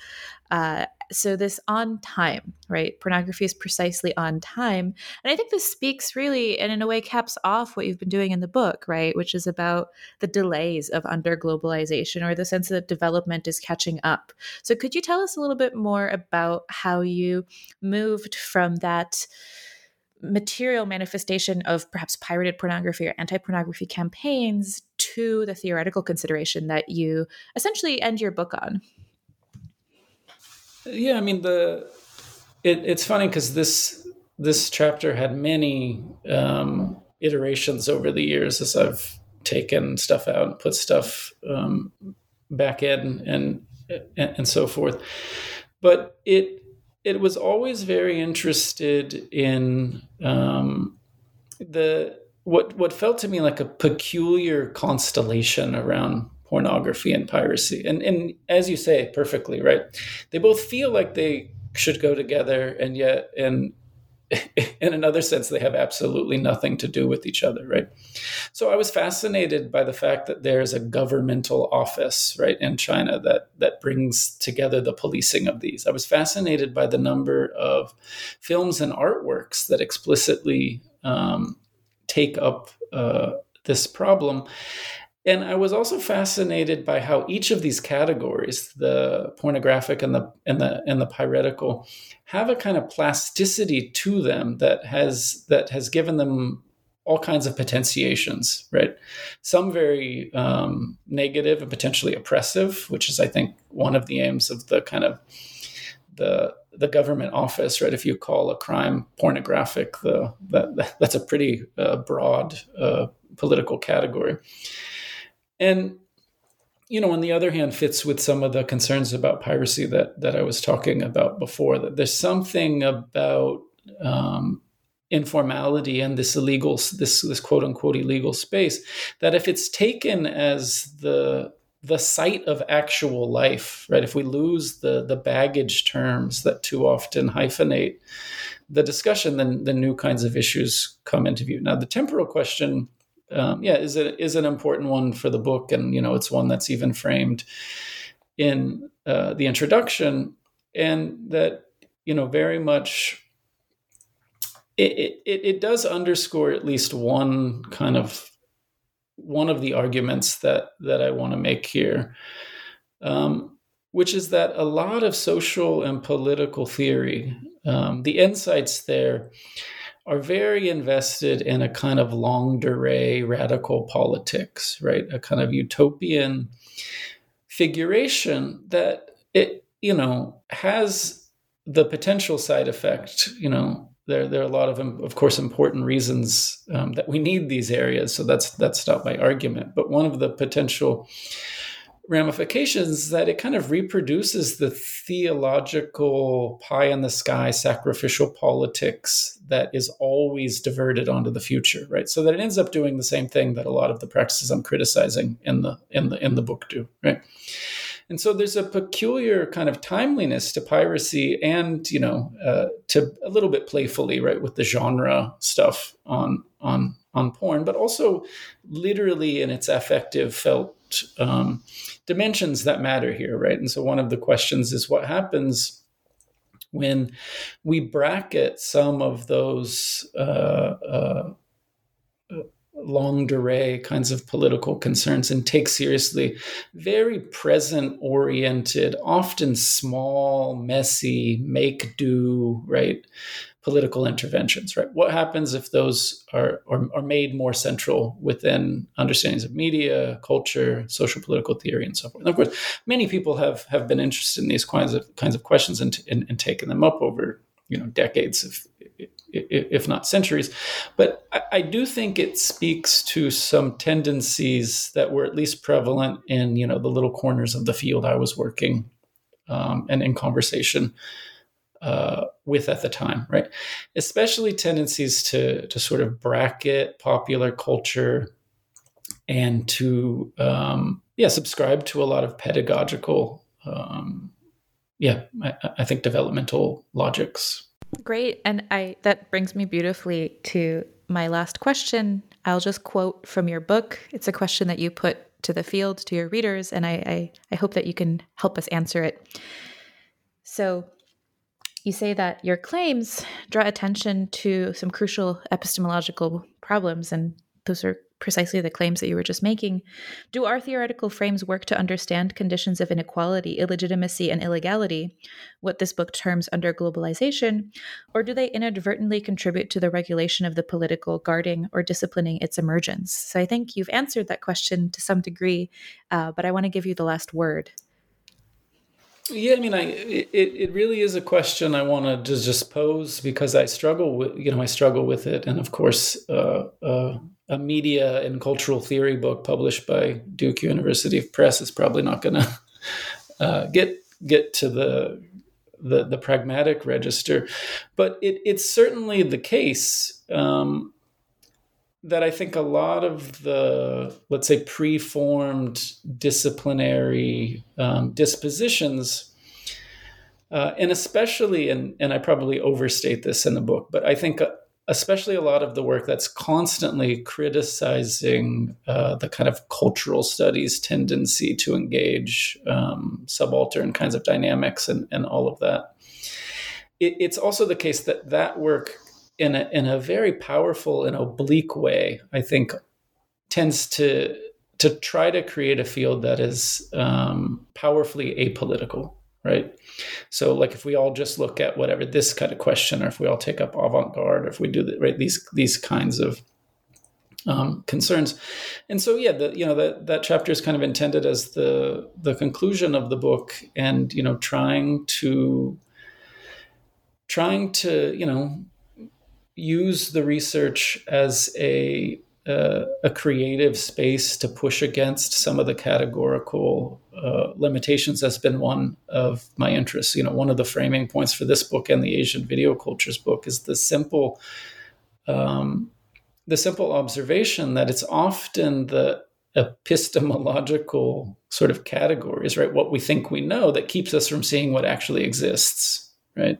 S1: Uh, so, this on time, right? Pornography is precisely on time. And I think this speaks really, and in a way, caps off what you've been doing in the book, right? Which is about the delays of under globalization or the sense that development is catching up. So, could you tell us a little bit more about how you moved from that? Material manifestation of perhaps pirated pornography or anti pornography campaigns to the theoretical consideration that you essentially end your book on.
S2: Yeah, I mean the it, it's funny because this this chapter had many um, iterations over the years as I've taken stuff out and put stuff um, back in and, and and so forth. But it it was always very interested in um, the what what felt to me like a peculiar constellation around pornography and piracy. And and as you say perfectly, right? They both feel like they should go together and yet in *laughs* in another sense they have absolutely nothing to do with each other right? So i was fascinated by the fact that there's a governmental office right in china that that brings together the policing of these. I was fascinated by the number of films and artworks that explicitly um, take up uh, this problem and I was also fascinated by how each of these categories, the pornographic and the and the and the piratical, have a kind of plasticity to them that has that has given them all kinds of potentiations, right? Some very um, negative and potentially oppressive, which is, I think, one of the aims of the kind of the the government office, right? If you call a crime pornographic, the that, that's a pretty uh, broad uh, political category. And you know, on the other hand, fits with some of the concerns about piracy that that I was talking about before. That there's something about um, informality and this illegal, this this quote unquote illegal space, that if it's taken as the the site of actual life, right? If we lose the the baggage terms that too often hyphenate the discussion, then the new kinds of issues come into view. Now, the temporal question, um, yeah, is it is an important one for the book, and you know, it's one that's even framed in uh, the introduction, and that you know very much. It, it, it does underscore at least one kind of one of the arguments that that I want to make here, um, which is that a lot of social and political theory, um, the insights there, are very invested in a kind of longue durée radical politics, right? A kind of utopian figuration that it you know has the potential side effect, you know, there there are a lot of of course important reasons um, that we need these areas. So that's that's not my argument. But one of the potential ramifications that it kind of reproduces the theological pie in the sky sacrificial politics that is always diverted onto the future right? So that it ends up doing the same thing that a lot of the practices i'm criticizing in the in the in the book do right? And so there's a peculiar kind of timeliness to piracy and, you know, uh, to a little bit playfully, right, with the genre stuff on, on, on porn, but also literally in its affective felt um, dimensions that matter here, right? And so one of the questions is what happens when we bracket some of those uh, uh, longue durée kinds of political concerns and take seriously very present oriented, often small, messy, make do, right? Political interventions, right? What happens if those are, are, are made more central within understandings of media, culture, social political theory, and so forth? And of course, many people have have been interested in these kinds of kinds of questions and, and, and taken them up over you know decades of if not centuries. But I, do think it speaks to some tendencies that were at least prevalent in you know the little corners of the field I was working um, and in conversation uh, with at the time, right? Especially tendencies to to sort of bracket popular culture and to um, yeah subscribe to a lot of pedagogical um, yeah I, I think developmental logics
S1: Great. And I that brings me beautifully to my last question. I'll just quote from your book. It's a question that you put to the field to your readers, and I, I, I hope that you can help us answer it. So you say that your claims draw attention to some crucial epistemological problems, and those are precisely the claims that you were just making. Do our theoretical frames work to understand conditions of inequality, illegitimacy, and illegality, what this book terms under globalization, or do they inadvertently contribute to the regulation of the political, guarding, or disciplining its emergence? So I think you've answered that question to some degree, uh, but I want to give you the last word.
S2: Yeah, I mean, I it, it really is a question I want to just pose because I struggle with you know I struggle with it, and of course, uh, uh, a media and cultural theory book published by Duke University Press is probably not going *laughs* to uh, get get to the, the, the pragmatic register, but it, it's certainly the case um, that I think a lot of the let's say preformed disciplinary um, dispositions. Uh, and especially, and, and I probably overstate this in the book, but I think especially a lot of the work that's constantly criticizing uh, the kind of cultural studies tendency to engage um, subaltern kinds of dynamics and, and all of that. It, it's also the case that that work, in a, in a very powerful and oblique way, I think, tends to to try to create a field that is um, powerfully apolitical right? So, like, if we all just look at whatever this kind of question, or if we all take up avant-garde, or if we do the, right these these kinds of um, concerns, and so yeah, the you know that that chapter is kind of intended as the the conclusion of the book, and you know, trying to trying to, you know, use the research as a uh, a creative space to push against some of the categorical uh, limitations has been one of my interests. You know, one of the framing points for this book and the Asian video cultures book is the simple, um, the simple observation that it's often the epistemological sort of categories, right? What we think we know that keeps us from seeing what actually exists, right?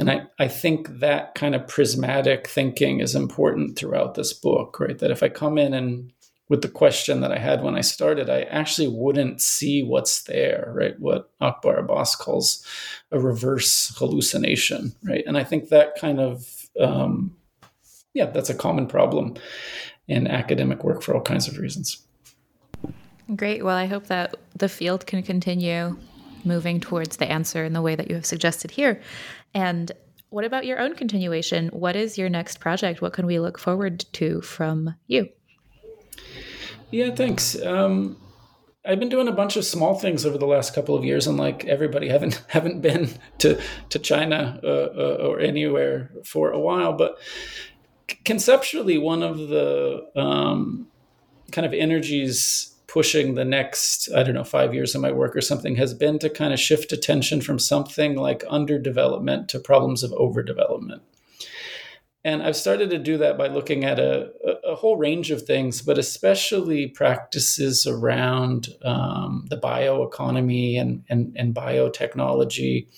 S2: And I, I think that kind of prismatic thinking is important throughout this book, right? That if I come in and with the question that I had when I started, I actually wouldn't see what's there, right? What Akbar Abbas calls a reverse hallucination, right? And I think that kind of, um, yeah, that's a common problem in academic work for all kinds of reasons.
S1: Great. Well, I hope that the field can continue moving towards the answer in the way that you have suggested here. And what about your own continuation? What is your next project? What can we look forward to from you?
S2: Yeah, thanks. Um, I've been doing a bunch of small things over the last couple of years, and like everybody, *laughs* haven't haven't been to to China uh, uh, or anywhere for a while. But conceptually, one of the um, kind of energies pushing the next, I don't know, five years of my work or something has been to kind of shift attention from something like underdevelopment to problems of overdevelopment. And I've started to do that by looking at a, a whole range of things, but especially practices around um, the bioeconomy and, and, and biotechnology,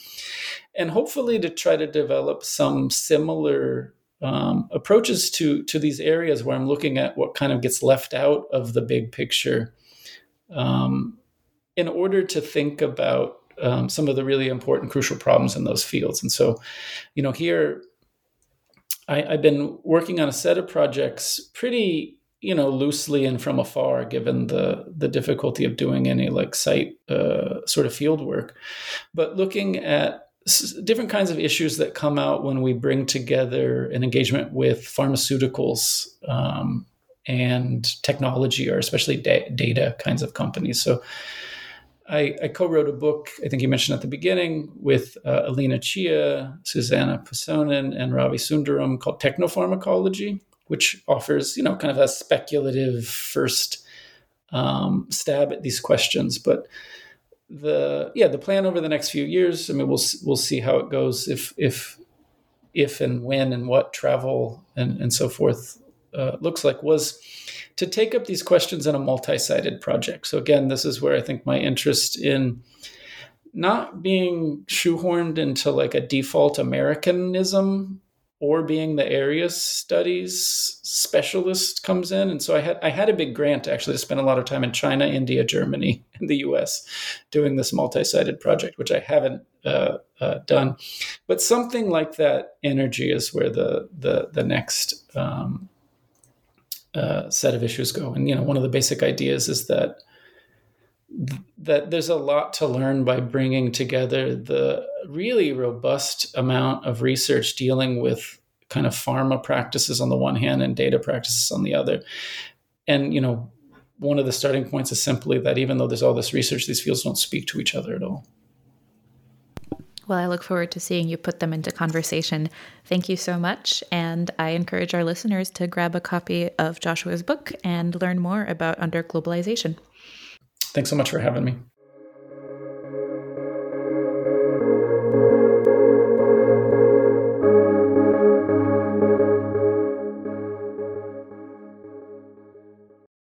S2: and hopefully to try to develop some similar um, approaches to to these areas where I'm looking at what kind of gets left out of the big picture um, in order to think about um, some of the really important, crucial problems in those fields. And so, you know, here I, I've been working on a set of projects pretty you know loosely and from afar given the the difficulty of doing any like site uh, sort of field work but looking at different kinds of issues that come out when we bring together an engagement with pharmaceuticals um, and technology or especially da- data kinds of companies. So I, I, co-wrote a book, I think you mentioned at the beginning, with uh, Aleena Chia, Susanna Paasonen, and Ravi Sundaram called Technopharmacology, which offers, you know, kind of a speculative first um, stab at these questions. But the yeah, the plan over the next few years, I mean, we'll we'll see how it goes if if if and when and what travel and, and so forth uh, looks like was to take up these questions in a multi-sited project. So again, this is where I think my interest in not being shoehorned into like a default Americanism or being the area studies specialist comes in. And so I had I had a big grant actually to spend a lot of time in China, India, Germany, *laughs* and the U.S. doing this multi-sited project, which I haven't uh, uh, done. But something like that energy is where the the the next um, uh, set of issues go. And you know, one of the basic ideas is that that there's a lot to learn by bringing together the really robust amount of research dealing with kind of pharma practices on the one hand and data practices on the other. And you know, one of the starting points is simply that even though there's all this research, these fields don't speak to each other at all.
S1: Well, I look forward to seeing you put them into conversation. Thank you so much. And I encourage our listeners to grab a copy of Joshua's book and learn more about under globalization.
S2: Thanks so much for having me.